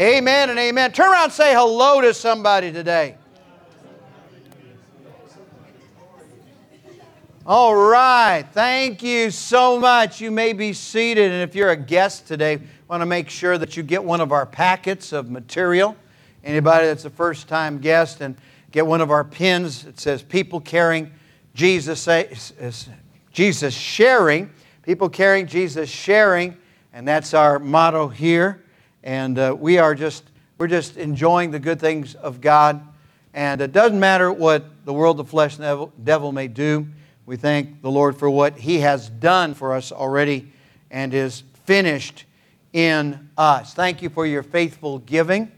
Amen and amen. Turn around and say hello to somebody today. All right. Thank you so much. You may be seated. And if you're a guest today, want to make sure that you get one of our packets of material. Anybody that's a first time guest and get one of our pins. It says people Caring, Jesus, Jesus sharing. People Caring, Jesus sharing. And that's our motto here. And uh, we are just, we're just enjoying the good things of God. And it doesn't matter what the world, the flesh, and the devil may do. We thank the Lord for what He has done for us already and is finished in us. Thank you for your faithful giving.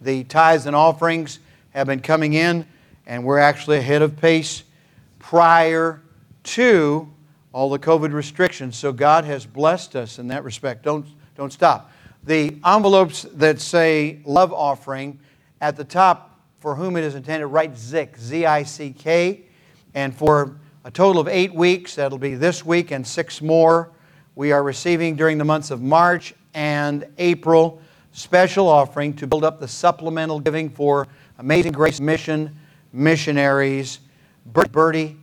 The tithes and offerings have been coming in, and we're actually ahead of pace prior to all the COVID restrictions. So God has blessed us in that respect. Don't, don't stop. The envelopes that say love offering, at the top, for whom it is intended, write ZICK, Z I C K. And for a total of eight weeks. That'll be this week and six more. We are receiving during the months of March and April special offering to build up the supplemental giving for Amazing Grace Mission missionaries, Bertie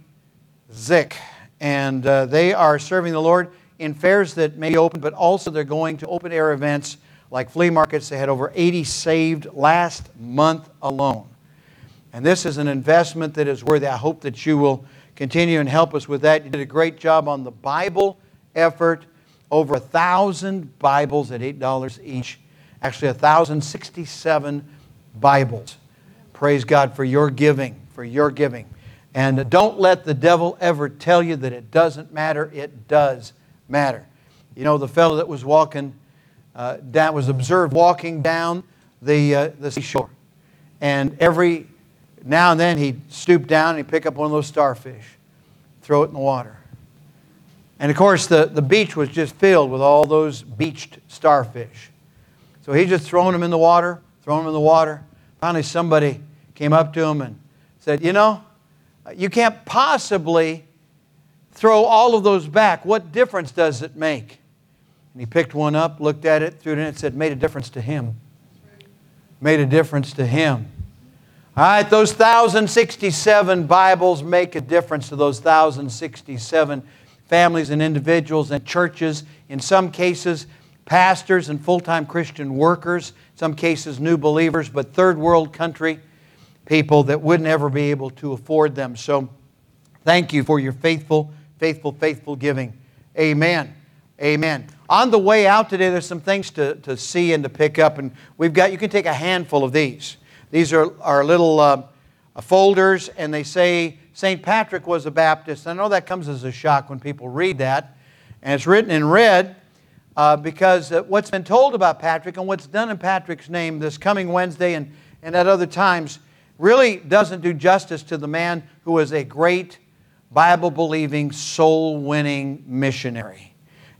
Zick. And uh, they are serving the Lord in fairs that may be open, but also they're going to open air events like flea markets. They had over 80 saved last month alone. And this is an investment that is worthy. I hope that you will continue and help us with that. You did a great job on the Bible effort. Over a thousand Bibles at $8 each. Actually, 1,067 Bibles. Praise God for your giving, for your giving. And don't let the devil ever tell you that it doesn't matter. It does matter. You know, the fellow that was walking, uh, that was observed walking down the, uh, the seashore. And every now and then he'd stoop down and he'd pick up one of those starfish, throw it in the water. And of course, the, the beach was just filled with all those beached starfish. So he just throwing them in the water, throwing them in the water. Finally, somebody came up to him and said, You know, you can't possibly throw all of those back. What difference does it make? And he picked one up, looked at it, threw it in, and said, Made a difference to him. Made a difference to him. All right, those 1,067 Bibles make a difference to those 1,067 families and individuals and churches. In some cases, pastors and full time Christian workers, some cases, new believers, but third world country people that wouldn't ever be able to afford them. So thank you for your faithful, faithful, faithful giving. Amen. Amen. On the way out today, there's some things to, to see and to pick up, and we've got, you can take a handful of these. These are, are little uh, folders, and they say St. Patrick was a Baptist. I know that comes as a shock when people read that. And it's written in red uh, because uh, what's been told about Patrick and what's done in Patrick's name this coming Wednesday and, and at other times really doesn't do justice to the man who was a great Bible believing, soul winning missionary.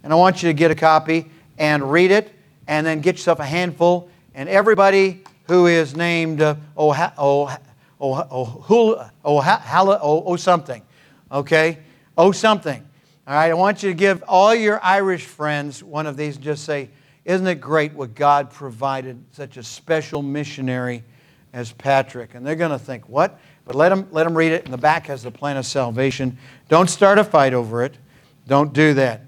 And I want you to get a copy and read it, and then get yourself a handful. And everybody who is named uh, oh, oh, oh, oh, oh, oh, oh, something. Okay? Oh, something. All right, I want you to give all your Irish friends one of these and just say, Isn't it great what God provided such a special missionary as Patrick? And they're going to think, What? But let them, let them read it. In the back has the plan of salvation. Don't start a fight over it. Don't do that.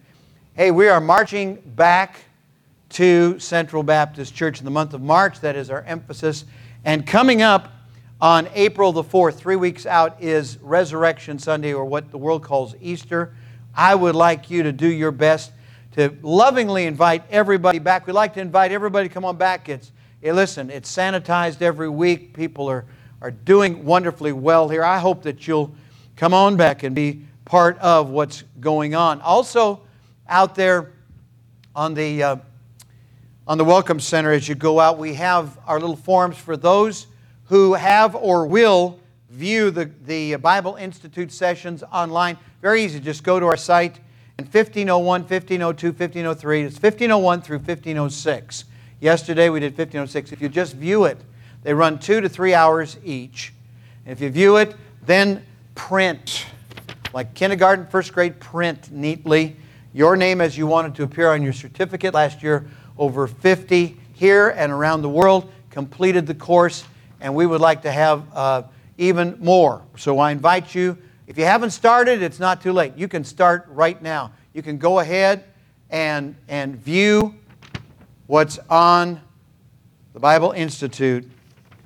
Hey, we are marching back to Central Baptist Church in the month of March. That is our emphasis. And coming up on April the 4th, three weeks out, is Resurrection Sunday, or what the world calls Easter. I would like you to do your best to lovingly invite everybody back. We'd like to invite everybody to come on back. It's, hey, listen, it's sanitized every week. People are, are doing wonderfully well here. I hope that you'll come on back and be part of what's going on. Also, out there on the uh, on the Welcome Center as you go out, we have our little forms for those who have or will view the, the Bible Institute sessions online. Very easy, just go to our site and 1501, 1502, 1503. It's 1501 through 1506. Yesterday we did 1506. If you just view it, they run two to three hours each. If you view it, then print, like kindergarten, first grade, print neatly your name as you wanted to appear on your certificate last year over 50 here and around the world, completed the course, and we would like to have uh, even more. So I invite you, if you haven't started, it's not too late. You can start right now. You can go ahead and, and view what's on the Bible Institute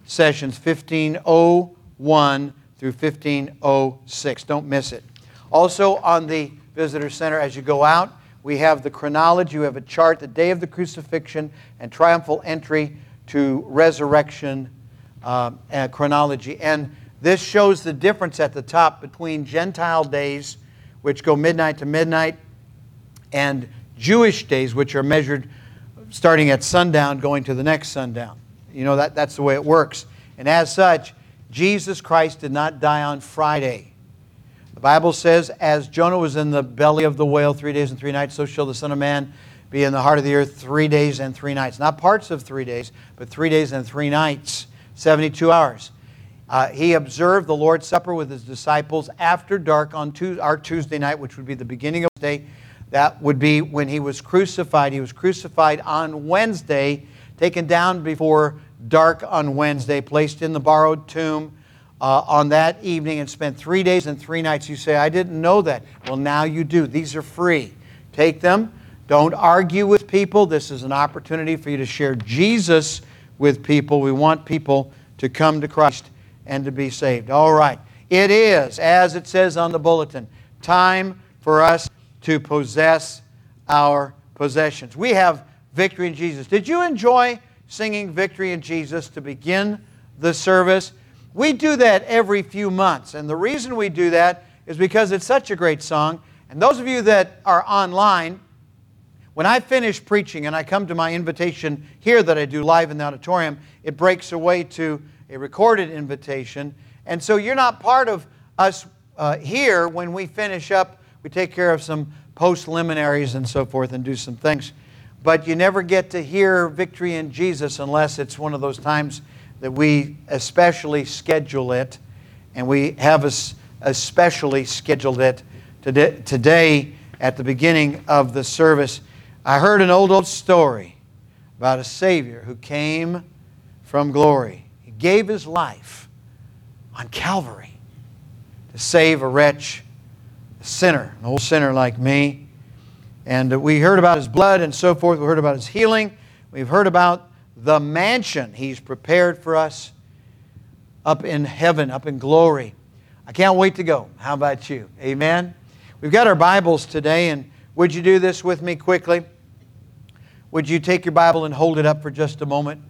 sessions 1501 through 1506. Don't miss it. Also, on the Visitor Center, as you go out, we have the chronology. You have a chart, the day of the crucifixion and triumphal entry to resurrection uh, uh, chronology. And this shows the difference at the top between Gentile days, which go midnight to midnight, and Jewish days, which are measured starting at sundown, going to the next sundown. You know, that, that's the way it works. And as such, Jesus Christ did not die on Friday. The Bible says, as Jonah was in the belly of the whale three days and three nights, so shall the Son of Man be in the heart of the earth three days and three nights. Not parts of three days, but three days and three nights, 72 hours. Uh, he observed the Lord's Supper with his disciples after dark on our Tuesday night, which would be the beginning of the day. That would be when he was crucified. He was crucified on Wednesday, taken down before dark on Wednesday, placed in the borrowed tomb uh, on that evening, and spent three days and three nights. You say, I didn't know that. Well, now you do. These are free. Take them. Don't argue with people. This is an opportunity for you to share Jesus with people. We want people to come to Christ and to be saved. All right. It is, as it says on the bulletin, time for us to possess our possessions. We have victory in Jesus. Did you enjoy singing Victory in Jesus to begin the service? We do that every few months. And the reason we do that is because it's such a great song. And those of you that are online, when I finish preaching and I come to my invitation here that I do live in the auditorium, it breaks away to a recorded invitation. And so you're not part of us uh, here when we finish up. We take care of some post liminaries and so forth and do some things but you never get to hear victory in Jesus unless it's one of those times that we especially schedule it, and we have especially scheduled it today at the beginning of the service. I heard an old, old story about a Savior who came from glory. He gave his life on Calvary to save a wretch, a sinner, an old sinner like me. And we heard about his blood and so forth. We heard about his healing. We've heard about the mansion he's prepared for us up in heaven, up in glory. I can't wait to go. How about you? Amen. We've got our Bibles today, and would you do this with me quickly? Would you take your Bible and hold it up for just a moment?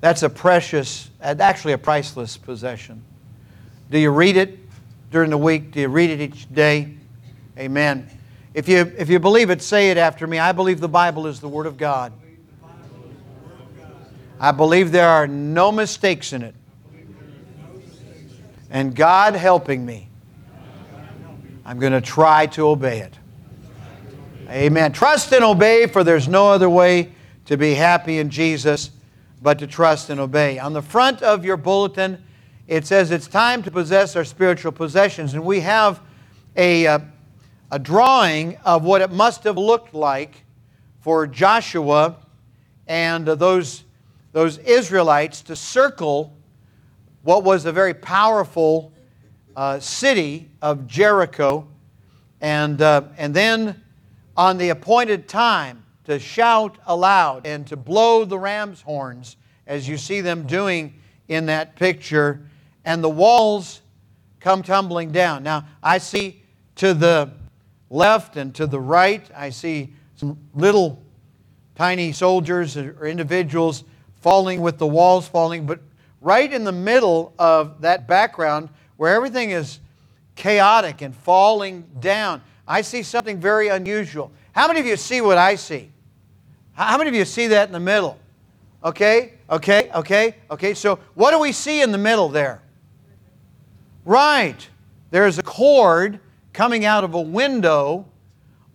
That's a precious, uh, actually a priceless possession. Do you read it during the week? Do you read it each day? Amen. If you, if you believe it, say it after me. I believe the Bible is the Word of God. I believe there are no mistakes in it. And God helping me, I'm going to try to obey it. Amen. Trust and obey, for there's no other way to be happy in Jesus but to trust and obey. On the front of your bulletin, it says it's time to possess our spiritual possessions. And we have a, uh, a drawing of what it must have looked like for Joshua and those, those Israelites to circle what was a very powerful uh, city of Jericho, and, uh, and then on the appointed time to shout aloud and to blow the ram's horns, as you see them doing in that picture, and the walls come tumbling down. Now, I see to the left and to the right, I see some little tiny soldiers or individuals falling with the walls falling, but right in the middle of that background where everything is chaotic and falling down, I see something very unusual. How many of you see what I see? How many of you see that in the middle? Okay, okay, okay, okay. So, what do we see in the middle there? Right. There's a cord coming out of a window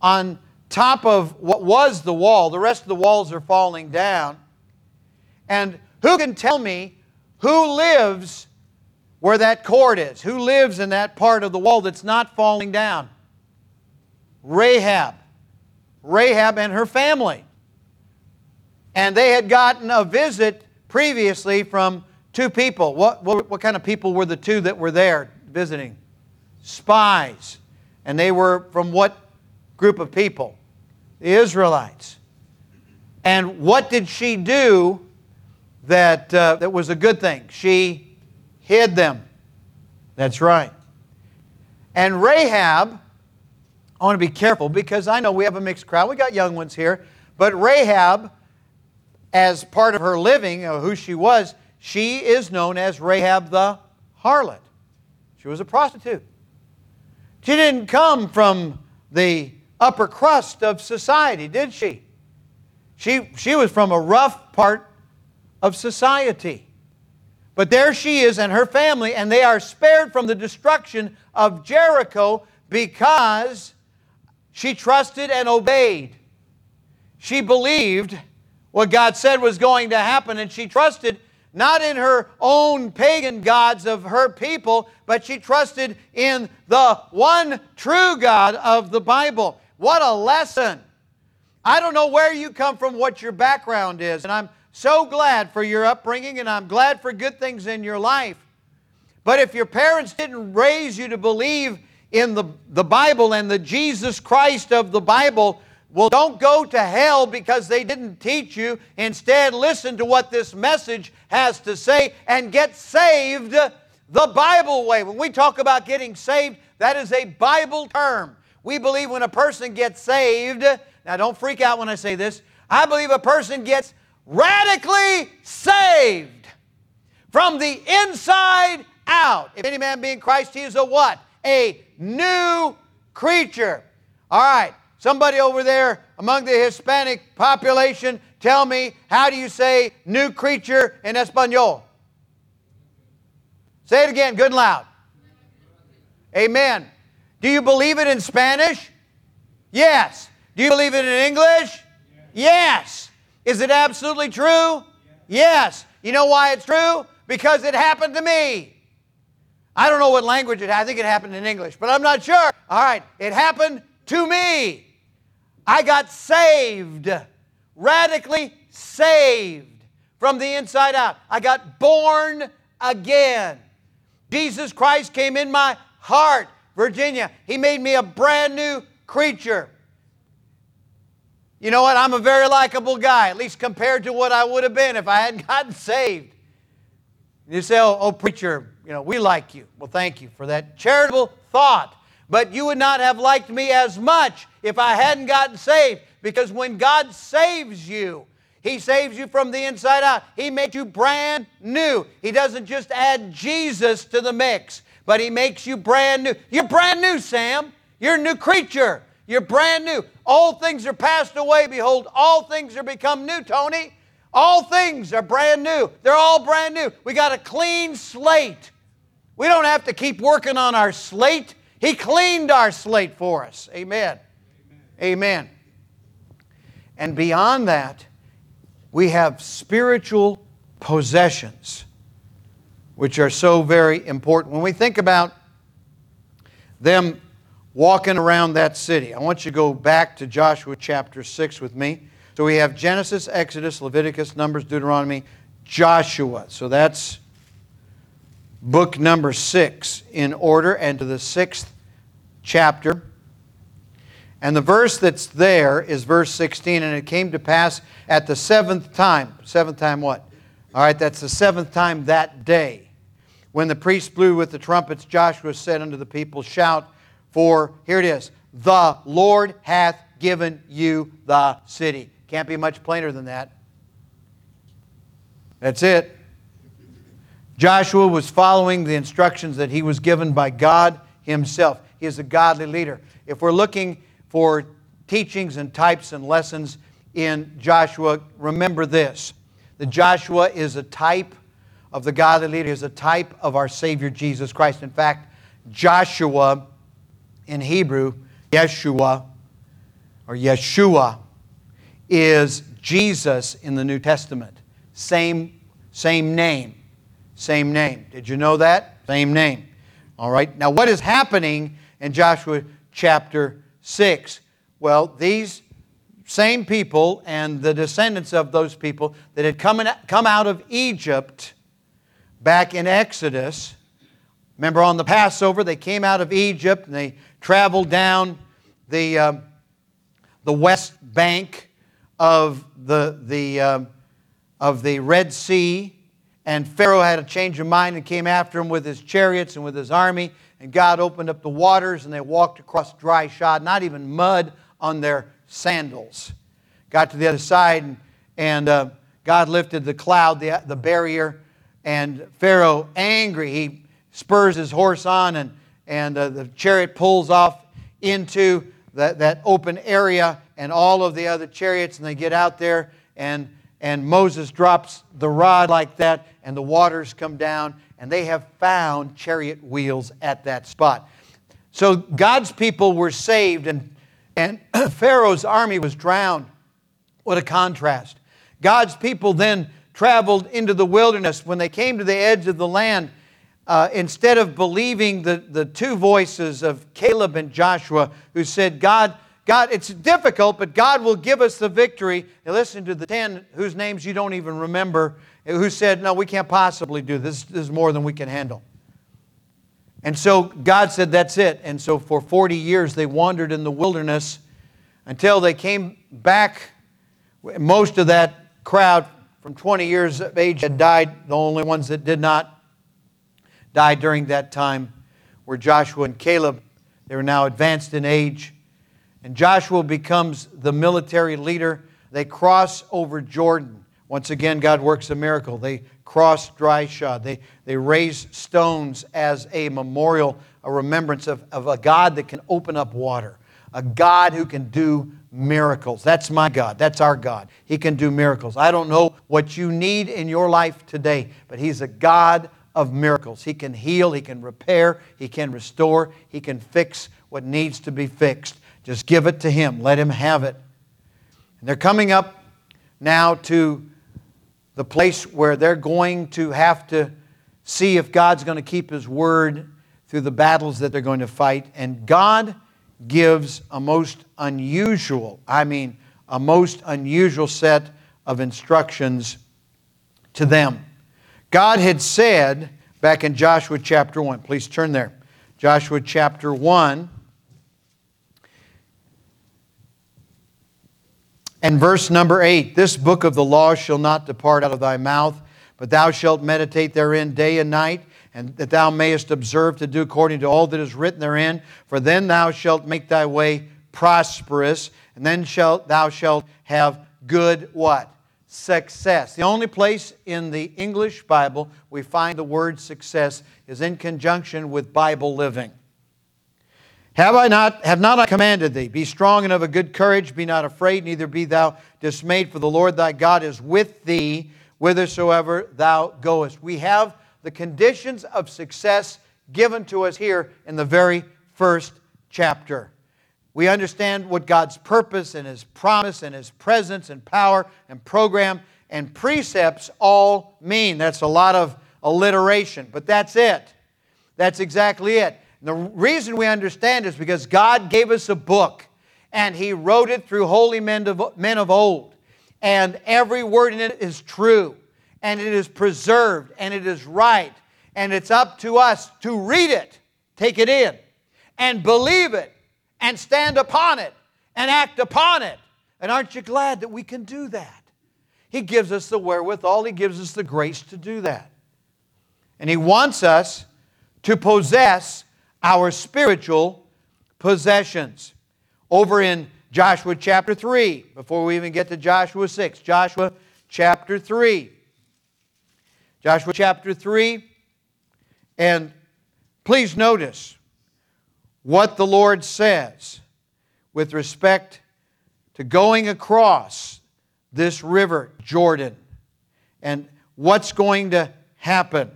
on top of what was the wall. The rest of the walls are falling down. And who can tell me who lives where that cord is? Who lives in that part of the wall that's not falling down? Rahab. Rahab and her family. And they had gotten a visit previously from two people. What, what, what kind of people were the two that were there visiting? Spies. And they were from what group of people? The Israelites. And what did she do that, uh, that was a good thing? She hid them. That's right. And Rahab, I want to be careful because I know we have a mixed crowd. We got young ones here. But Rahab, as part of her living, or who she was, she is known as Rahab the harlot. She was a prostitute. She didn't come from the upper crust of society, did she? She, she was from a rough part of society. But there she is and her family, and they are spared from the destruction of Jericho because she trusted and obeyed. She believed what God said was going to happen, and she trusted not in her own pagan gods of her people, but she trusted in the one true God of the Bible. What a lesson! I don't know where you come from, what your background is, and I'm so glad for your upbringing and I'm glad for good things in your life. But if your parents didn't raise you to believe in the, the Bible and the Jesus Christ of the Bible, well, don't go to hell because they didn't teach you. Instead, listen to what this message has to say and get saved the Bible way. When we talk about getting saved, that is a Bible term. We believe when a person gets saved, now don't freak out when I say this, I believe a person gets radically saved from the inside out. If any man be in Christ, he is a what? A new creature. All right, somebody over there among the Hispanic population, tell me, how do you say new creature in Espanol? Say it again, good and loud. Amen. Do you believe it in Spanish? Yes. Do you believe it in English? Yes. Is it absolutely true? Yes. You know why it's true? Because it happened to me. I don't know what language it I think it happened in English, but I'm not sure. All right, it happened to me. I got saved, radically saved from the inside out. I got born again. Jesus Christ came in my heart, Virginia. He made me a brand new creature. You know what? I'm a very likable guy, at least compared to what I would have been if I hadn't gotten saved. You say, oh, oh, preacher, you know, we like you. Well, thank you for that charitable thought. But you would not have liked me as much if I hadn't gotten saved. Because when God saves you, He saves you from the inside out. He makes you brand new. He doesn't just add Jesus to the mix, but He makes you brand new. You're brand new, Sam. You're a new creature. You're brand new. All things are passed away. Behold, all things are become new, Tony. All things are brand new. They're all brand new. We got a clean slate. We don't have to keep working on our slate. He cleaned our slate for us. Amen. Amen. And beyond that, we have spiritual possessions, which are so very important. When we think about them walking around that city. I want you to go back to Joshua chapter 6 with me. So we have Genesis, Exodus, Leviticus, Numbers, Deuteronomy, Joshua. So that's book number 6 in order and to the sixth chapter. And the verse that's there is verse 16, and it came to pass at the seventh time. Seventh time what? All right, that's the seventh time that day. When the priest blew with the trumpets, Joshua said unto the people, Shout for here it is the Lord hath given you the city. Can't be much plainer than that. That's it. Joshua was following the instructions that he was given by God himself. Is a godly leader. If we're looking for teachings and types and lessons in Joshua, remember this that Joshua is a type of the godly leader, is a type of our Savior Jesus Christ. In fact, Joshua in Hebrew, Yeshua or Yeshua is Jesus in the New Testament. Same, same name. Same name. Did you know that? Same name. All right. Now, what is happening in Joshua chapter 6? Well, these same people and the descendants of those people that had come, in, come out of Egypt back in Exodus. Remember on the Passover, they came out of Egypt and they traveled down the, uh, the west bank of the, the, uh, of the Red Sea. And Pharaoh had a change of mind and came after him with his chariots and with his army. And God opened up the waters and they walked across dry shod, not even mud on their sandals. Got to the other side, and, and uh, God lifted the cloud, the, the barrier, and Pharaoh, angry, he spurs his horse on, and, and uh, the chariot pulls off into that, that open area, and all of the other chariots, and they get out there, and, and Moses drops the rod like that, and the waters come down, and they have found chariot wheels at that spot. So God's people were saved, and and Pharaoh's army was drowned. What a contrast. God's people then traveled into the wilderness. When they came to the edge of the land, uh, instead of believing the, the two voices of Caleb and Joshua, who said, God, God, it's difficult, but God will give us the victory. They listened to the ten whose names you don't even remember, who said, No, we can't possibly do this. This is more than we can handle. And so God said, That's it. And so for 40 years they wandered in the wilderness until they came back. Most of that crowd from 20 years of age had died. The only ones that did not die during that time were Joshua and Caleb. They were now advanced in age. And Joshua becomes the military leader. They cross over Jordan. Once again, God works a miracle. They cross dry shod. They, they raise stones as a memorial, a remembrance of, of a God that can open up water, a God who can do miracles. That's my God. That's our God. He can do miracles. I don't know what you need in your life today, but He's a God of miracles. He can heal, He can repair, He can restore, He can fix what needs to be fixed. Just give it to Him, let Him have it. And they're coming up now to the place where they're going to have to see if God's going to keep His word through the battles that they're going to fight. And God gives a most unusual, I mean, a most unusual set of instructions to them. God had said back in Joshua chapter 1, please turn there. Joshua chapter 1. And verse number 8 This book of the law shall not depart out of thy mouth, but thou shalt meditate therein day and night, and that thou mayest observe to do according to all that is written therein. For then thou shalt make thy way prosperous, and then shalt thou shalt have good what? Success. The only place in the English Bible we find the word success is in conjunction with Bible living. Have I not, have not I commanded thee? Be strong and of a good courage, be not afraid, neither be thou dismayed, for the Lord thy God is with thee whithersoever thou goest. We have the conditions of success given to us here in the very first chapter. We understand what God's purpose and His promise and His presence and power and program and precepts all mean. That's a lot of alliteration, but that's it. That's exactly it. And the reason we understand is because God gave us a book and He wrote it through holy men of, men of old. And every word in it is true and it is preserved and it is right. And it's up to us to read it, take it in, and believe it, and stand upon it, and act upon it. And aren't you glad that we can do that? He gives us the wherewithal, He gives us the grace to do that. And He wants us to possess our spiritual possessions. Over in Joshua chapter 3, before we even get to Joshua 6, Joshua chapter 3. Joshua chapter 3, and please notice what the Lord says with respect to going across this river, Jordan, and what's going to happen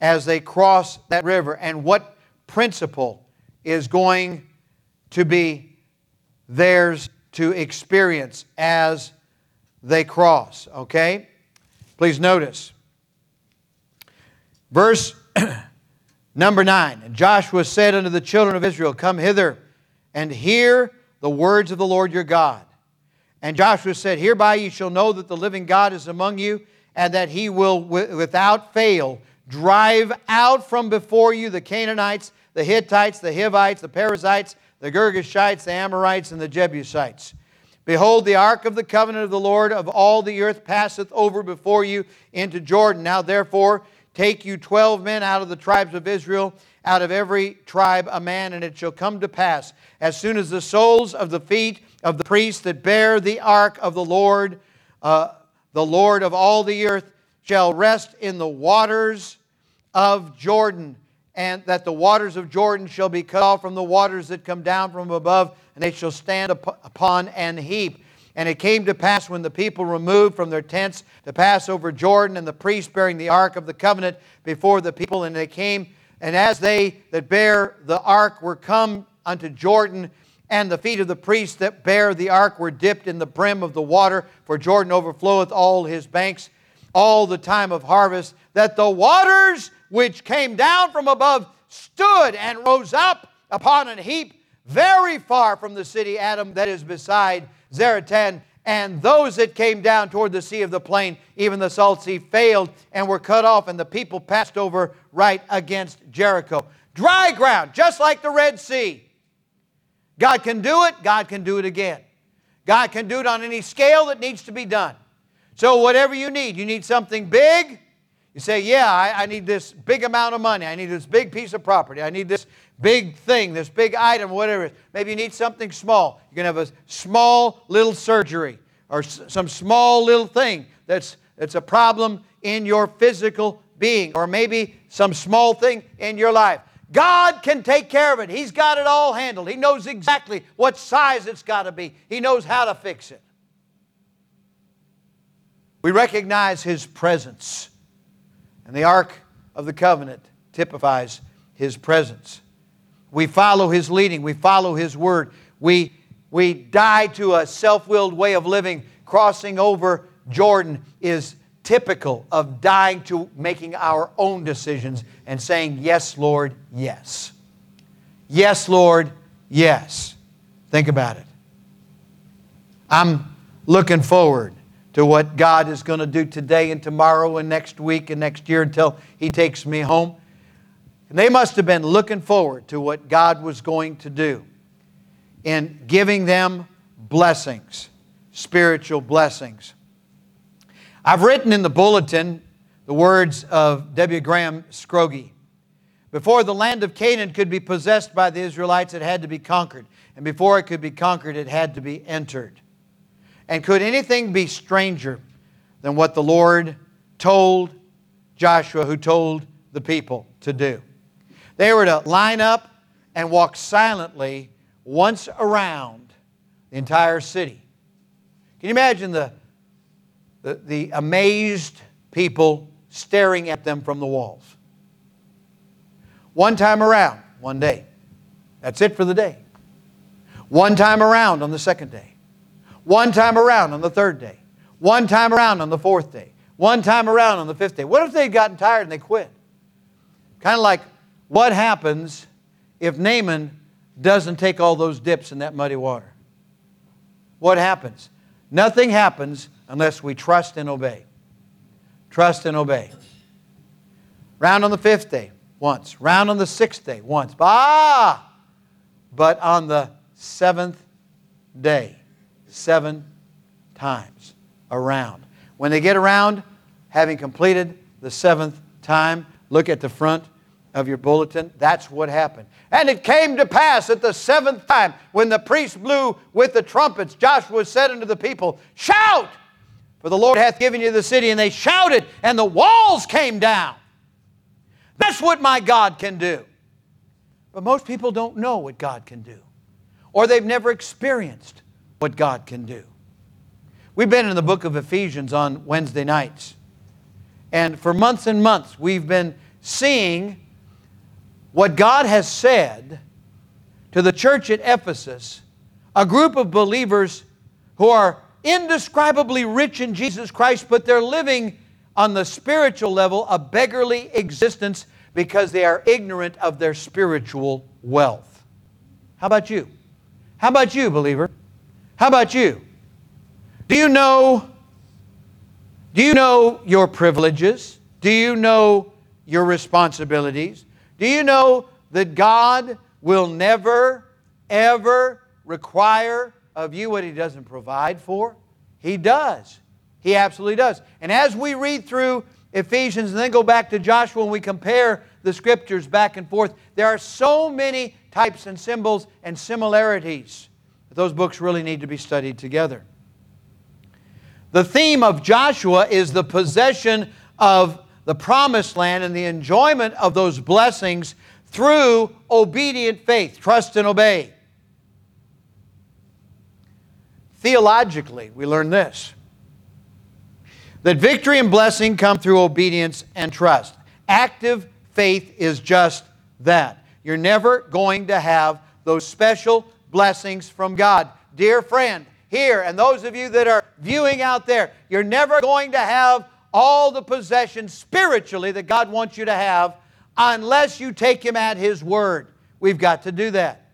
as they cross that river, and what principle is going to be theirs to experience as they cross. Okay? Please notice. Verse number 9 And Joshua said unto the children of Israel, Come hither and hear the words of the Lord your God. And Joshua said, Hereby you shall know that the living God is among you, and that he will without fail drive out from before you the Canaanites, the Hittites, the Hivites, the Perizzites, the Girgashites, the Amorites, and the Jebusites. Behold, the ark of the covenant of the Lord of all the earth passeth over before you into Jordan. Now therefore, take you twelve men out of the tribes of Israel, out of every tribe a man, and it shall come to pass, as soon as the soles of the feet of the priests that bear the ark of the Lord, uh, the Lord of all the earth, shall rest in the waters of Jordan, and that the waters of Jordan shall be cut off from the waters that come down from above, and they shall stand upon an heap. And it came to pass when the people removed from their tents to pass over Jordan, and the priests bearing the ark of the covenant before the people, and they came, and as they that bear the ark were come unto Jordan, and the feet of the priests that bear the ark were dipped in the brim of the water, for Jordan overfloweth all his banks all the time of harvest, that the waters which came down from above stood and rose up upon an heap very far from the city Adam that is beside Zaretan. And those that came down toward the sea of the plain, even the salt sea, failed and were cut off, and the people passed over right against Jericho. Dry ground, just like the Red Sea. God can do it, God can do it again. God can do it on any scale that needs to be done. So, whatever you need, you need something big. You say, Yeah, I, I, need this big amount of money. I need this big piece of property. I need this big thing, this big item, whatever. Maybe you need something small. You can have a small little surgery or some small little thing that's, that's a problem in your physical being, or maybe some small thing in your life. God can take care of it. He's got it all handled. He knows exactly what size it's got to be, He knows how to fix it. We recognize His presence, and the Ark of the Covenant typifies His presence. We follow His leading, we follow His word. We, we die to a self willed way of living. Crossing over Jordan is typical of dying to making our own decisions and saying, Yes, Lord, yes. Yes, Lord, yes. Think about it. I'm looking forward to what God is going to do today and tomorrow and next week and next year until He takes me home. And they must have been looking forward to what God was going to do in giving them blessings, spiritual blessings. I've written in the bulletin the words of W. Graham Scroggie. Before the land of Canaan could be possessed by the Israelites, it had to be conquered. And before it could be conquered, it had to be entered. And could anything be stranger than what the Lord told Joshua, who told the people to do? They were to line up and walk silently once around the entire city. Can you imagine the the, the amazed people staring at them from the walls. One time around, one day. That's it for the day. One time around on the second day. One time around on the third day. One time around on the fourth day. One time around on the fifth day. What if they'd gotten tired and they quit? Kind of like what happens if Naaman doesn't take all those dips in that muddy water? What happens? Nothing happens unless we trust and obey. Trust and obey. Round on the fifth day, once. Round on the sixth day, once. Ah! But on the seventh day, seven times around. When they get around, having completed the seventh time, look at the front of your bulletin. That's what happened. And it came to pass at the seventh time, when the priest blew with the trumpets, Joshua said unto the people, Shout! For the Lord hath given you the city. And they shouted, and the walls came down. That's what my God can do. But most people don't know what God can do, or they've never experienced what God can do. We've been in the book of Ephesians on Wednesday nights. And for months and months, we've been seeing what God has said to the church at Ephesus, a group of believers who are indescribably rich in Jesus Christ, but they're living on the spiritual level a beggarly existence because they are ignorant of their spiritual wealth. How about you? How about you, believer? How about you? Do you know do you know your privileges? Do you know your responsibilities? Do you know that God will never, ever require of you what He doesn't provide for? He does. He absolutely does. And as we read through Ephesians and then go back to Joshua and we compare the scriptures back and forth, there are so many types and symbols and similarities that those books really need to be studied together. The theme of Joshua is the possession of the promised land and the enjoyment of those blessings through obedient faith, trust and obey. Theologically, we learn this that victory and blessing come through obedience and trust. Active faith is just that. You're never going to have those special blessings from God. Dear friend, here, and those of you that are viewing out there, you're never going to have all the possessions spiritually that God wants you to have unless you take Him at His word. We've got to do that.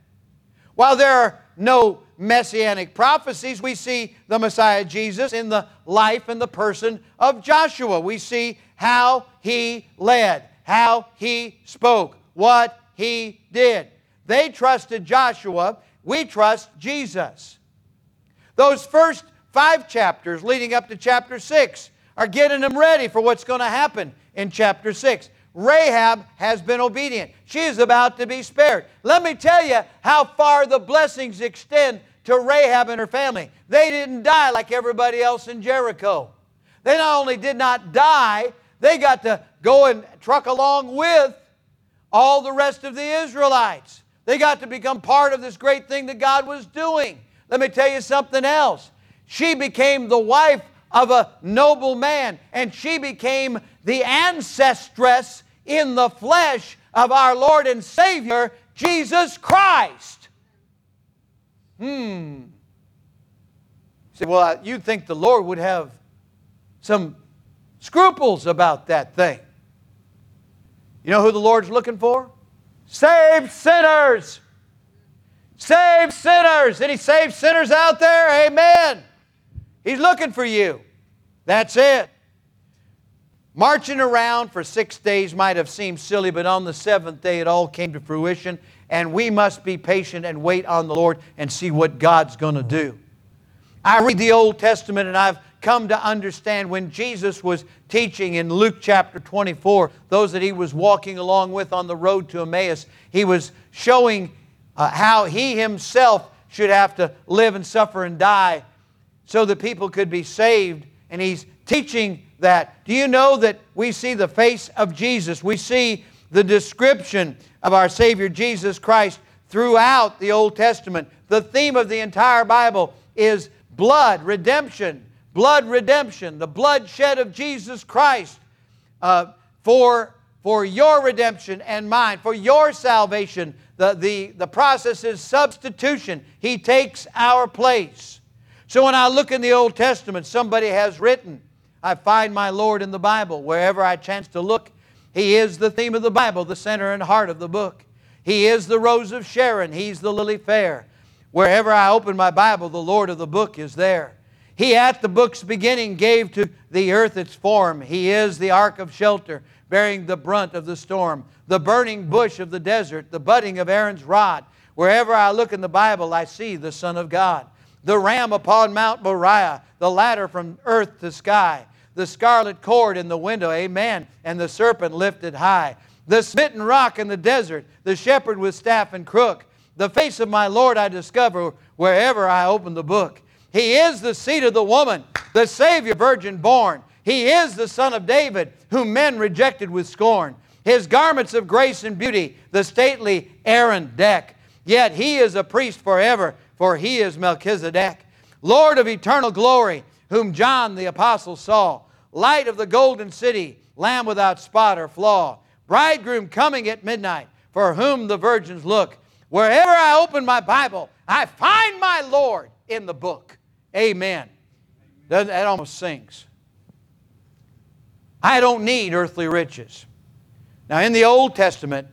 While there are no messianic prophecies, we see the Messiah Jesus in the life and the person of Joshua. We see how he led, how he spoke, what he did. They trusted Joshua, we trust Jesus. Those first five chapters leading up to chapter 6 are getting them ready for what's going to happen in chapter 6. Rahab has been obedient. She is about to be spared. Let me tell you how far the blessings extend to Rahab and her family. They didn't die like everybody else in Jericho. They not only did not die, they got to go and truck along with all the rest of the Israelites. They got to become part of this great thing that God was doing. Let me tell you something else. She became the wife of a noble man, and she became the ancestress in the flesh of our Lord and Savior, Jesus Christ. Hmm. Say, well, you'd think the Lord would have some scruples about that thing. You know who the Lord's looking for? Save sinners. Save sinners. Any saved sinners out there? Amen. He's looking for you. That's it. Marching around for six days might have seemed silly, but on the seventh day it all came to fruition, and we must be patient and wait on the Lord and see what God's going to do. I read the Old Testament and I've come to understand when Jesus was teaching in Luke chapter 24, those that he was walking along with on the road to Emmaus, he was showing uh, how he himself should have to live and suffer and die so that people could be saved. And he's teaching that. Do you know that we see the face of Jesus? We see the description of our Savior Jesus Christ throughout the Old Testament. The theme of the entire Bible is blood, redemption, blood redemption, the bloodshed of Jesus Christ uh, for, for your redemption and mine, for your salvation, the, the, the process is substitution. He takes our place. So when I look in the Old Testament, somebody has written, I find my Lord in the Bible. Wherever I chance to look, He is the theme of the Bible, the center and heart of the book. He is the rose of Sharon. He's the lily fair. Wherever I open my Bible, the Lord of the book is there. He at the book's beginning gave to the earth its form. He is the ark of shelter, bearing the brunt of the storm the burning bush of the desert, the budding of Aaron's rod. Wherever I look in the Bible, I see the Son of God. The ram upon Mount Moriah, the ladder from earth to sky, the scarlet cord in the window, amen, and the serpent lifted high. The smitten rock in the desert, the shepherd with staff and crook. The face of my Lord I discover wherever I open the book. He is the seed of the woman, the Savior virgin born. He is the Son of David, whom men rejected with scorn his garments of grace and beauty, the stately Aaron deck. Yet he is a priest forever, for he is Melchizedek, Lord of eternal glory, whom John the apostle saw, light of the golden city, lamb without spot or flaw, bridegroom coming at midnight, for whom the virgins look. Wherever I open my Bible, I find my Lord in the book. Amen. That almost sings. I don't need earthly riches. Now, in the Old Testament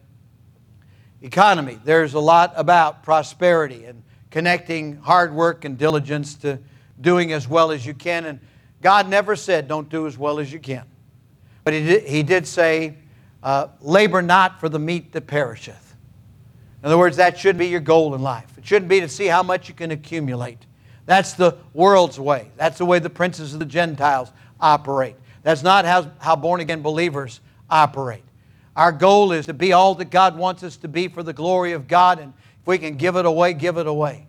economy, there's a lot about prosperity and connecting hard work and diligence to doing as well as you can. And God never said, don't do as well as you can. But He did, he did say, uh, labor not for the meat that perisheth. In other words, that should be your goal in life. It shouldn't be to see how much you can accumulate. That's the world's way. That's the way the princes of the Gentiles operate. That's not how, how born again believers operate. Our goal is to be all that God wants us to be for the glory of God, and if we can give it away, give it away.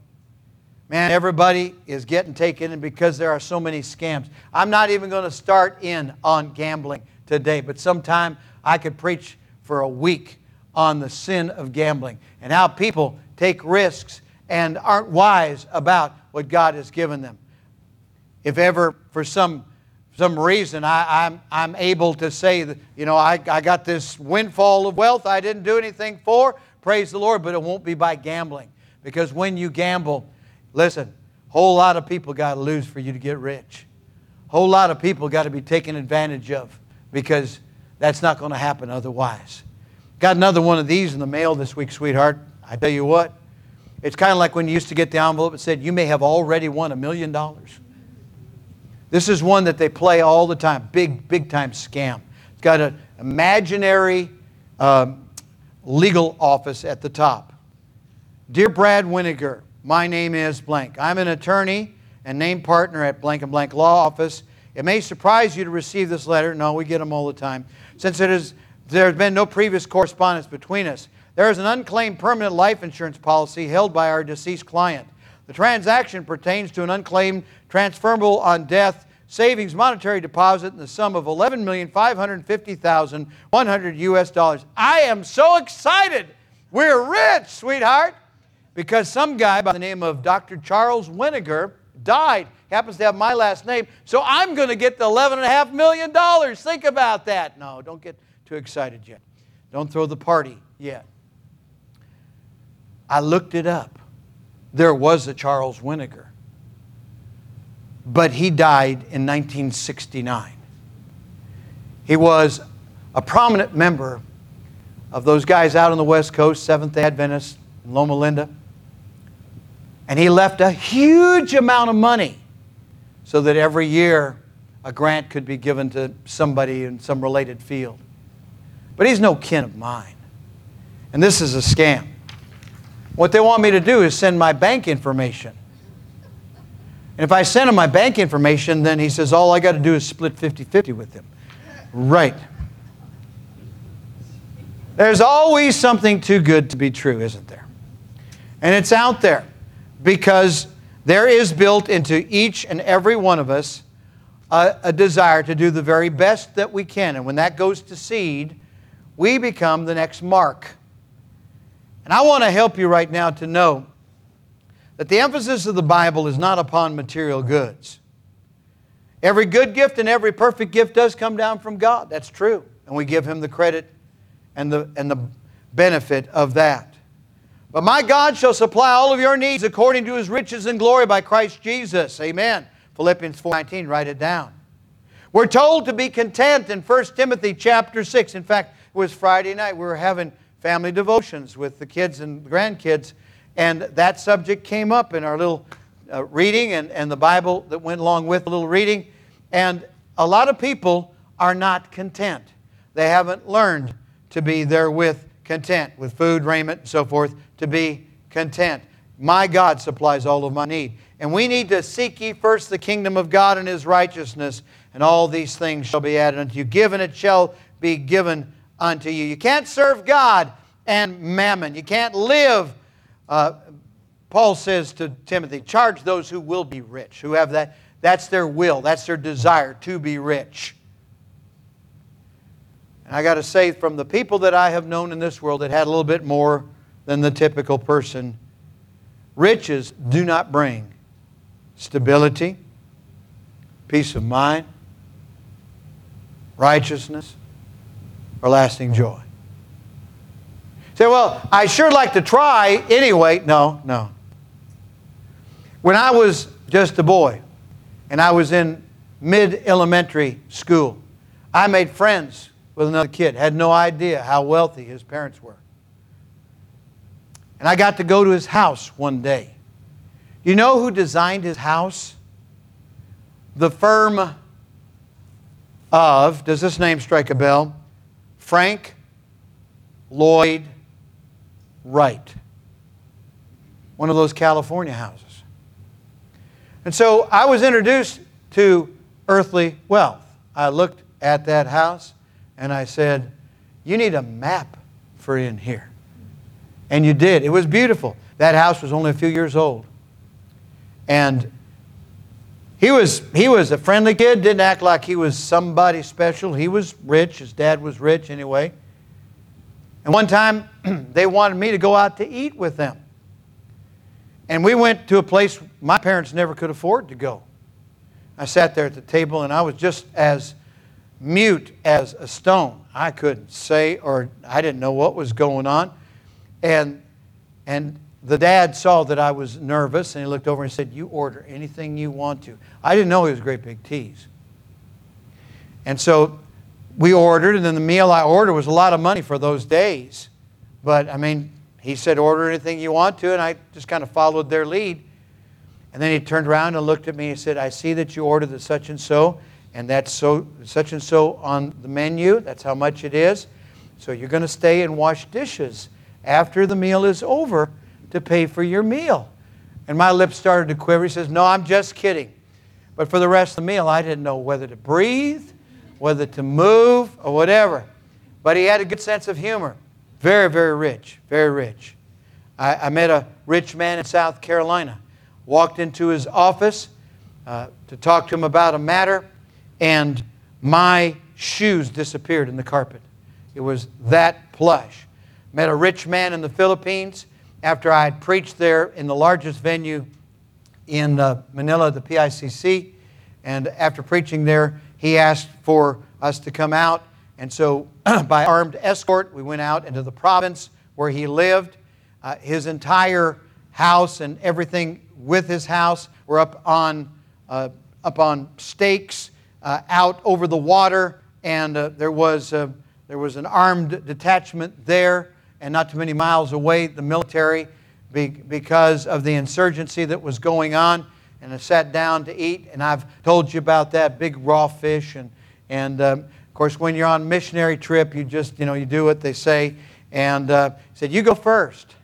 Man, everybody is getting taken in because there are so many scams. I'm not even going to start in on gambling today, but sometime I could preach for a week on the sin of gambling and how people take risks and aren't wise about what God has given them. If ever, for some, some reason, I, am I'm, I'm able to say that, you know, I, I got this windfall of wealth I didn't do anything for, praise the Lord, but it won't be by gambling. Because when you gamble, listen, a whole lot of people got to lose for you to get rich. Whole lot of people got to be taken advantage of because that's not going to happen otherwise. Got another one of these in the mail this week, sweetheart. I tell you what, it's kind of like when you used to get the envelope that said, You may have already won a million dollars. This is one that they play all the time, big, big time scam. It's got an imaginary um, legal office at the top. Dear Brad Winiger, my name is blank. I'm an attorney and name partner at blank and blank law office. It may surprise you to receive this letter. No, we get them all the time. Since it is, there has been no previous correspondence between us. There is an unclaimed permanent life insurance policy held by our deceased client. The transaction pertains to an unclaimed, transferable on death savings monetary deposit in the sum of 11,550,100 US dollars. I am so excited. We're rich, sweetheart, because some guy by the name of Dr. Charles Winiger died. He happens to have my last name, so I'm going to get the $11.5 million. Think about that. No, don't get too excited yet. Don't throw the party yet. I looked it up. There was a Charles Winiger, but he died in 1969. He was a prominent member of those guys out on the West Coast, Seventh day Adventists Loma Linda. And he left a huge amount of money so that every year a grant could be given to somebody in some related field. But he's no kin of mine. And this is a scam. What they want me to do is send my bank information. And if I send him my bank information, then he says, all I got to do is split 50 50 with him. Right. There's always something too good to be true, isn't there? And it's out there because there is built into each and every one of us a, a, desire to do the very best that we can. And when that goes to seed, we become the next mark. And I want to help you right now to know that the emphasis of the Bible is not upon material goods. Every good gift and every perfect gift does come down from God. That's true. And we give Him the credit and the, and the benefit of that. But my God shall supply all of your needs according to His riches and glory by Christ Jesus. Amen. Philippians 4.19, write it down. We're told to be content in 1 Timothy chapter 6. In fact, it was Friday night. We were having family devotions with the kids and grandkids. And that subject came up in our little uh, reading and, and the Bible that went along with the little reading. And a lot of people are not content. They haven't learned to be therewith content, with food, raiment, and so forth, to be content. My God supplies all of my need. And we need to seek ye first the kingdom of God and his righteousness, and all these things shall be added unto you. Given it shall be given unto you. You can't serve God and mammon. You can't live. Uh, Paul says to Timothy, charge those who will be rich, who have that. That's their will, that's their desire to be rich. And I got to say, from the people that I have known in this world that had a little bit more than the typical person, riches do not bring stability, peace of mind, righteousness, or lasting joy. Say, well, I sure like to try anyway. No, no. When I was just a boy and I was in mid elementary school, I made friends with another kid, had no idea how wealthy his parents were. And I got to go to his house one day. You know who designed his house? the firm of, does this name strike a bell? Frank Lloyd Wright. One of those California houses. And so I was introduced to earthly wealth. I looked at that house and I said, You need a map for in here. And you did. It was beautiful. That house was only a few years old. And he was, he was a friendly kid, didn't act like he was somebody special. He was rich. His dad was rich anyway. And one time, they wanted me to go out to eat with them. And we went to a place my parents never could afford to go. I sat there at the table and I was just as mute as a stone. I couldn't say or I didn't know what was going on. And, and the dad saw that I was nervous and he looked over and said, You order anything you want to. I didn't know he was a great big tease. And so we ordered, and then the meal I ordered was a lot of money for those days. But I mean, he said, Order anything you want to, and I just kind of followed their lead. And then he turned around and looked at me and said, I see that you ordered the such and so, and that's so such and so on the menu. That's how much it is. So you're going to stay and wash dishes after the meal is over to pay for your meal. And my lips started to quiver. He says, No, I'm just kidding. But for the rest of the meal, I didn't know whether to breathe, whether to move, or whatever. But he had a good sense of humor. Very, very rich, very rich. I, I met a rich man in South Carolina. Walked into his office uh, to talk to him about a matter, and my shoes disappeared in the carpet. It was that plush. Met a rich man in the Philippines after I had preached there in the largest venue in uh, Manila, the PICC. And after preaching there, he asked for us to come out and so, by armed escort, we went out into the province where he lived. Uh, his entire house and everything with his house were up on, uh, up on stakes uh, out over the water, and uh, there, was, uh, there was an armed detachment there, and not too many miles away, the military, because of the insurgency that was going on. And I sat down to eat, and I've told you about that big raw fish and, and um, of course, when you're on missionary trip, you just, you know, you do what they say. And uh, he said, you go first.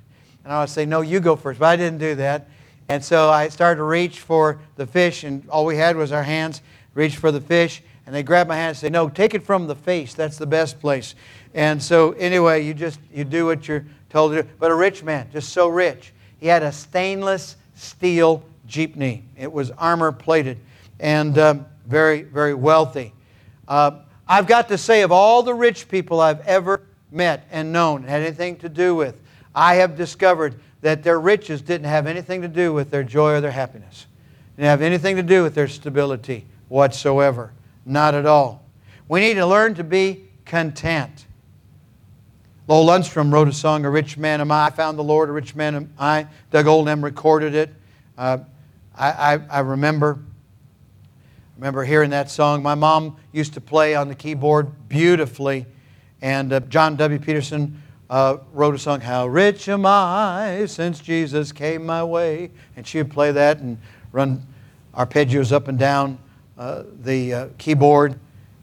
And I would say, no, you go first. But I didn't do that. And so I started to reach for the fish, and all we had was our hands. reached for the fish, and they grabbed my hand and say, no, take it from the face. That's the best place. And so anyway, you just, you do what you're told to do. But a rich man, just so rich. He had a stainless steel jeepney. It was armor plated and um, very, very wealthy. Uh, I've got to say, of all the rich people I've ever met and known, had anything to do with, I have discovered that their riches didn't have anything to do with their joy or their happiness. Didn't have anything to do with their stability whatsoever. Not at all. We need to learn to be content. Lowell Lundstrom wrote a song, A Rich Man Am I. I found the Lord, a rich man am I. Doug Oldham recorded it. Uh, I, I, I remember remember hearing that song. My mom used to play on the keyboard beautifully. And uh, John W. Peterson uh, wrote a song, How Rich Am I Since Jesus Came My Way. And she would play that and run arpeggios up and down uh, the uh, keyboard.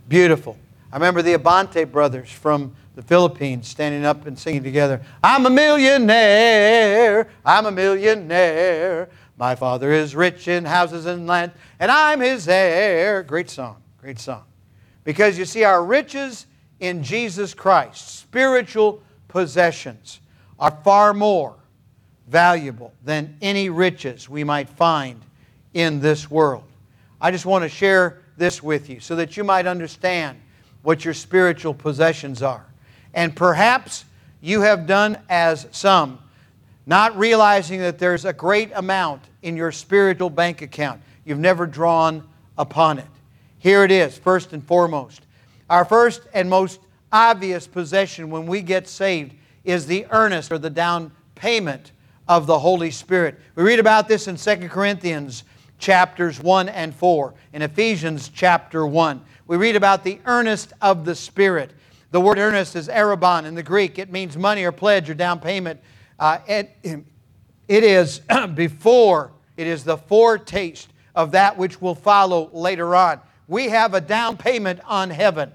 Beautiful. I remember the Abante brothers from the Philippines standing up and singing together. I'm a millionaire, I'm a millionaire. My father is rich in houses and land, and I'm his heir. Great song, great song. Because you see, our riches in Jesus Christ, spiritual possessions, are far more valuable than any riches we might find in this world. I just want to share this with you so that you might understand what your spiritual possessions are. And perhaps you have done as some not realizing that there's a great amount in your spiritual bank account. You've never drawn upon it. Here it is, first and foremost. Our first and most obvious possession when we get saved is the earnest or the down payment of the Holy Spirit. We read about this in 2 Corinthians chapters 1 and 4, in Ephesians chapter 1. We read about the earnest of the Spirit. The word earnest is arrabon in the Greek. It means money or pledge or down payment uh, it, it is before, it is the foretaste of that which will follow later on. We have a down payment on heaven.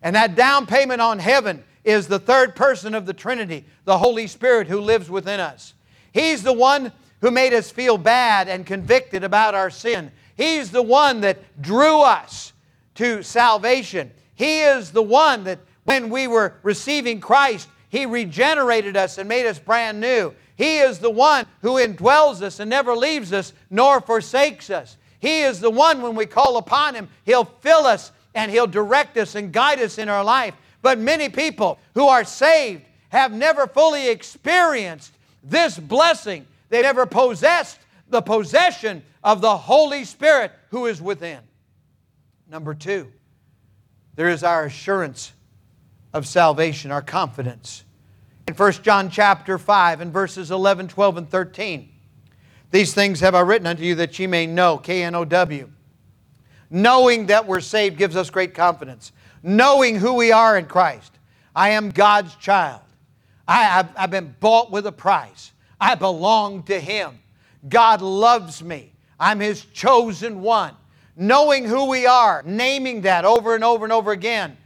And that down payment on heaven is the third person of the Trinity, the Holy Spirit who lives within us. He's the one who made us feel bad and convicted about our sin. He's the one that drew us to salvation. He is the one that when we were receiving Christ, He regenerated us and made us brand new. He is the one who indwells us and never leaves us nor forsakes us. He is the one when we call upon Him, He'll fill us and He'll direct us and guide us in our life. But many people who are saved have never fully experienced this blessing. They've never possessed the possession of the Holy Spirit who is within. Number two, there is our assurance of salvation, our confidence. In 1 John chapter 5 and verses 11, 12, and 13, these things have I written unto you that ye may know, K N O W. Knowing that we're saved gives us great confidence. Knowing who we are in Christ. I am God's child. I, have I've been bought with a price. I belong to Him. God loves me. I'm His chosen one. Knowing who we are, naming that over and over and over again,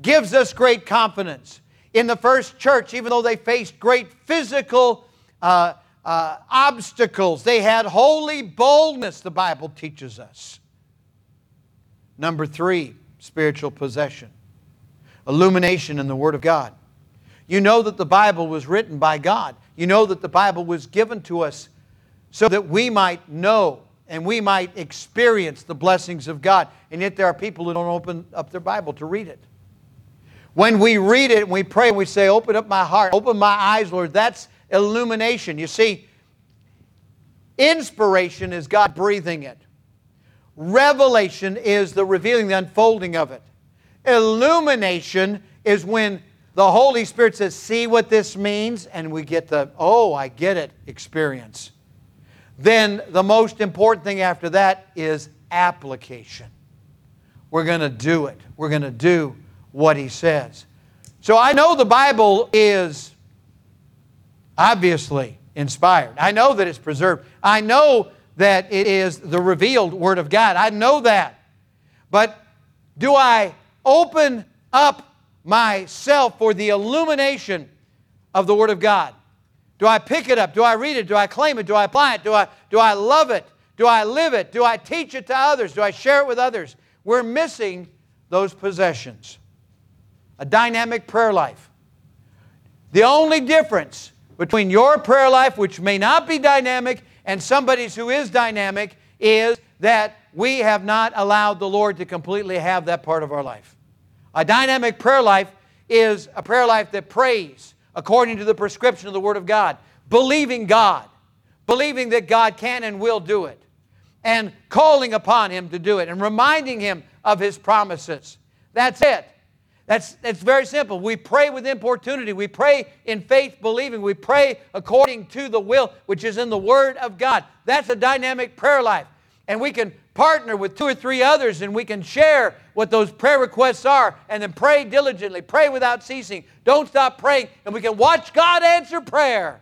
gives us great confidence. In the first church, even though they faced great physical uh, uh, obstacles, they had holy boldness, the Bible teaches us. Number three, spiritual possession, illumination in the Word of God. You know that the Bible was written by God. You know that the Bible was given to us so that we might know and we might experience the blessings of God. And yet there are people who don't open up their Bible to read it. When we read it and we pray and we say, Open up my heart, open my eyes, Lord, that's illumination. You see, inspiration is God breathing it. Revelation is the revealing, the unfolding of it. Illumination is when the Holy Spirit says, See what this means, and we get the, oh, I get it experience. Then the most important thing after that is application. We're going to do it. We're going to do what He says. So I know the Bible is obviously inspired. I know that it's preserved. I know that it is the revealed Word of God. I know that. But do I open up myself for the illumination of the Word of God? Do I pick it up? Do I read it? Do I claim it? Do I apply it? Do I, do I love it? Do I live it? Do I teach it to others? Do I share it with others? We're missing those possessions. A dynamic prayer life. The only difference between your prayer life, which may not be dynamic, and somebody's who is dynamic is that we have not allowed the Lord to completely have that part of our life. A dynamic prayer life is a prayer life that prays according to the prescription of the Word of God, believing God, believing that God can and will do it, and calling upon Him to do it, and reminding Him of His promises. That's it. That's, that's very simple. We pray with importunity. We pray in faith, believing. We pray according to the will, which is in the Word of God. That's a dynamic prayer life. And we can partner with two or three others and we can share what those prayer requests are and then pray diligently, pray without ceasing. Don't stop praying, and we can watch God answer prayer.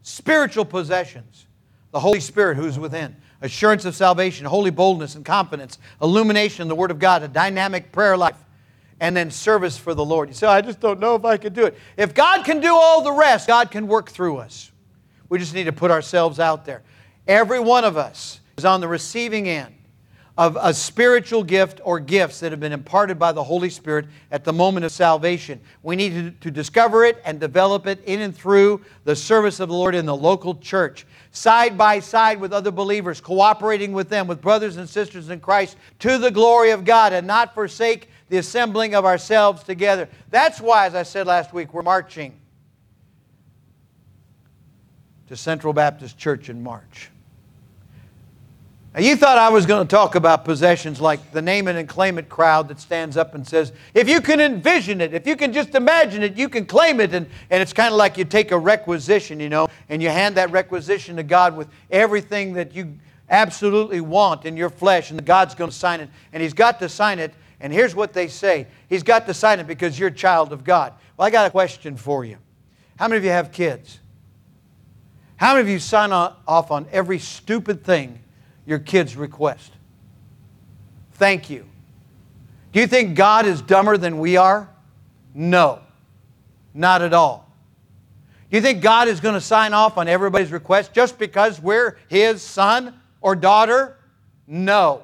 Spiritual possessions, the Holy Spirit who's within assurance of salvation, holy boldness and confidence, illumination in the Word of God, a dynamic prayer life, and then service for the Lord. You say, I just don't know if I could do it. If God can do all the rest, God can work through us. We just need to put ourselves out there. Every one of us is on the receiving end of a spiritual gift or gifts that have been imparted by the Holy Spirit at the moment of salvation. We need to, to, discover it and develop it in and through the service of the Lord in the local church, side by side with other believers, cooperating with them, with brothers and sisters in Christ, to the glory of God, and not forsake the assembling of ourselves together. That's why, as I said last week, we're marching to Central Baptist Church in March. Now, you thought I was going to talk about possessions like the name it and claim it crowd that stands up and says, if you can envision it, if you can just imagine it, you can claim it. And, and it's kind of like you take a requisition, you know, and you hand that requisition to God with everything that you absolutely want in your flesh, and God's going to sign it. And He's got to sign it. And here's what they say He's got to sign it because you're a child of God. Well, I got a question for you. How many of you have kids? How many of you sign off on every stupid thing your kids request? Thank you. Do you think God is dumber than we are? No, not at all. Do you think God is going to sign off on everybody's request just because we're His son or daughter? No.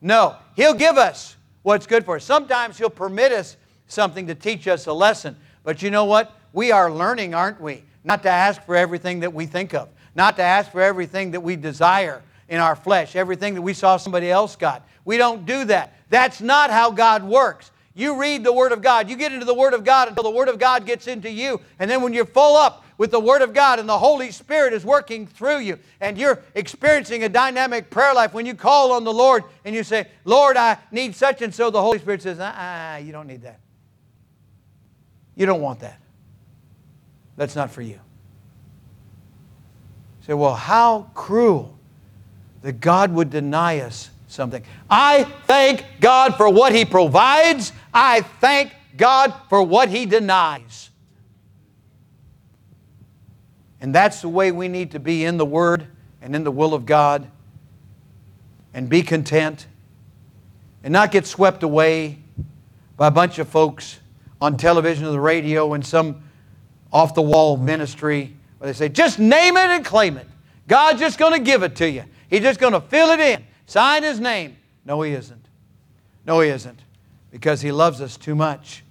No. He'll give us what's good for us. Sometimes He'll permit us something to teach us a lesson. But you know what? We are learning, aren't we? Not to ask for everything that we think of, not to ask for everything that we desire in our flesh, everything that we saw somebody else got. We don't do that. That's not how God works. You read the Word of God. You get into the Word of God until the Word of God gets into you. And then when you're full up with the Word of God and the Holy Spirit is working through you and you're experiencing a dynamic prayer life, when you call on the Lord and you say, Lord, I need such and so, the Holy Spirit says, ah, you don't need that. You don't want that. That's not for you. you say, well, how cruel that God would deny us something. I thank God for what He provides. I thank God for what He denies. And that's the way we need to be in the Word and in the will of God and be content and not get swept away by a bunch of folks on television or the radio and some off the wall ministry where they say, just name it and claim it. God's just going to give it to you. He's just going to fill it in. Sign his name. No, he isn't. No, he isn't. Because he loves us too much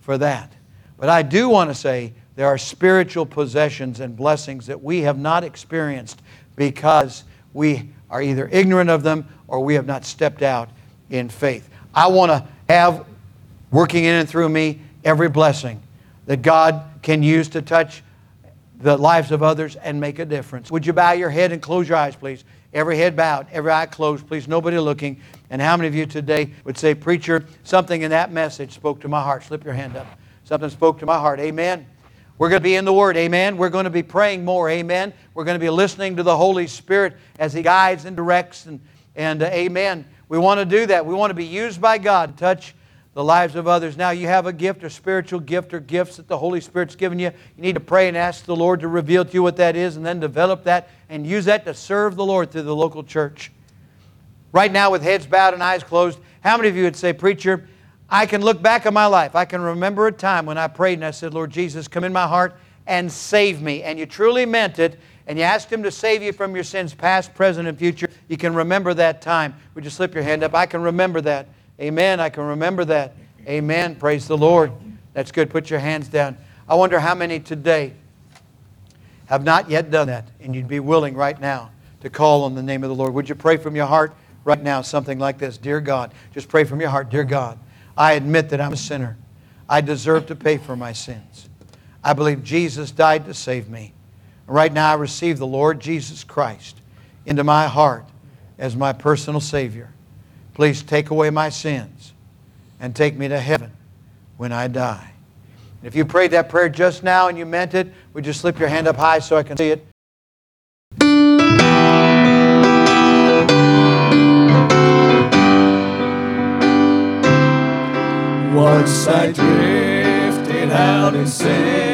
for that. But I do want to say there are spiritual possessions and blessings that we have not experienced because we are either ignorant of them or we have not stepped out in faith. I want to have working in and through me every blessing that God can use to touch the lives of others and make a difference. Would you bow your head and close your eyes, please? Every head bowed, every eye closed, please, nobody looking. And how many of you today would say, Preacher, something in that message spoke to my heart? Slip your hand up. Something spoke to my heart. Amen. We're going to be in the Word. Amen. We're going to be praying more. Amen. We're going to be listening to the Holy Spirit as He guides and directs. And, and uh, amen. We want to do that. We want to be used by God to touch the lives of others. Now, you have a gift, a spiritual gift, or gifts that the Holy Spirit's given you. You need to pray and ask the Lord to reveal to you what that is and then develop that and use that to serve the Lord through the local church. Right now, with heads bowed and eyes closed, how many of you would say, Preacher, I can look back on my life. I can remember a time when I prayed and I said, Lord Jesus, come in my heart and save me. And you truly meant it, and you asked Him to save you from your sins, past, present, and future. You can remember that time. Would you slip your hand up? I can remember that. Amen. I can remember that. Amen. Praise the Lord. That's good. Put your hands down. I wonder how many today have not yet done that, and you'd be willing right now to call on the name of the Lord. Would you pray from your heart right now something like this? Dear God, just pray from your heart. Dear God, I admit that I'm a sinner. I deserve to pay for my sins. I believe Jesus died to save me. Right now, I receive the Lord Jesus Christ into my heart as my personal Savior. Please take away my sins and take me to heaven when I die. If you prayed that prayer just now and you meant it, would you slip your hand up high so I can see it? Once I drifted out in sin,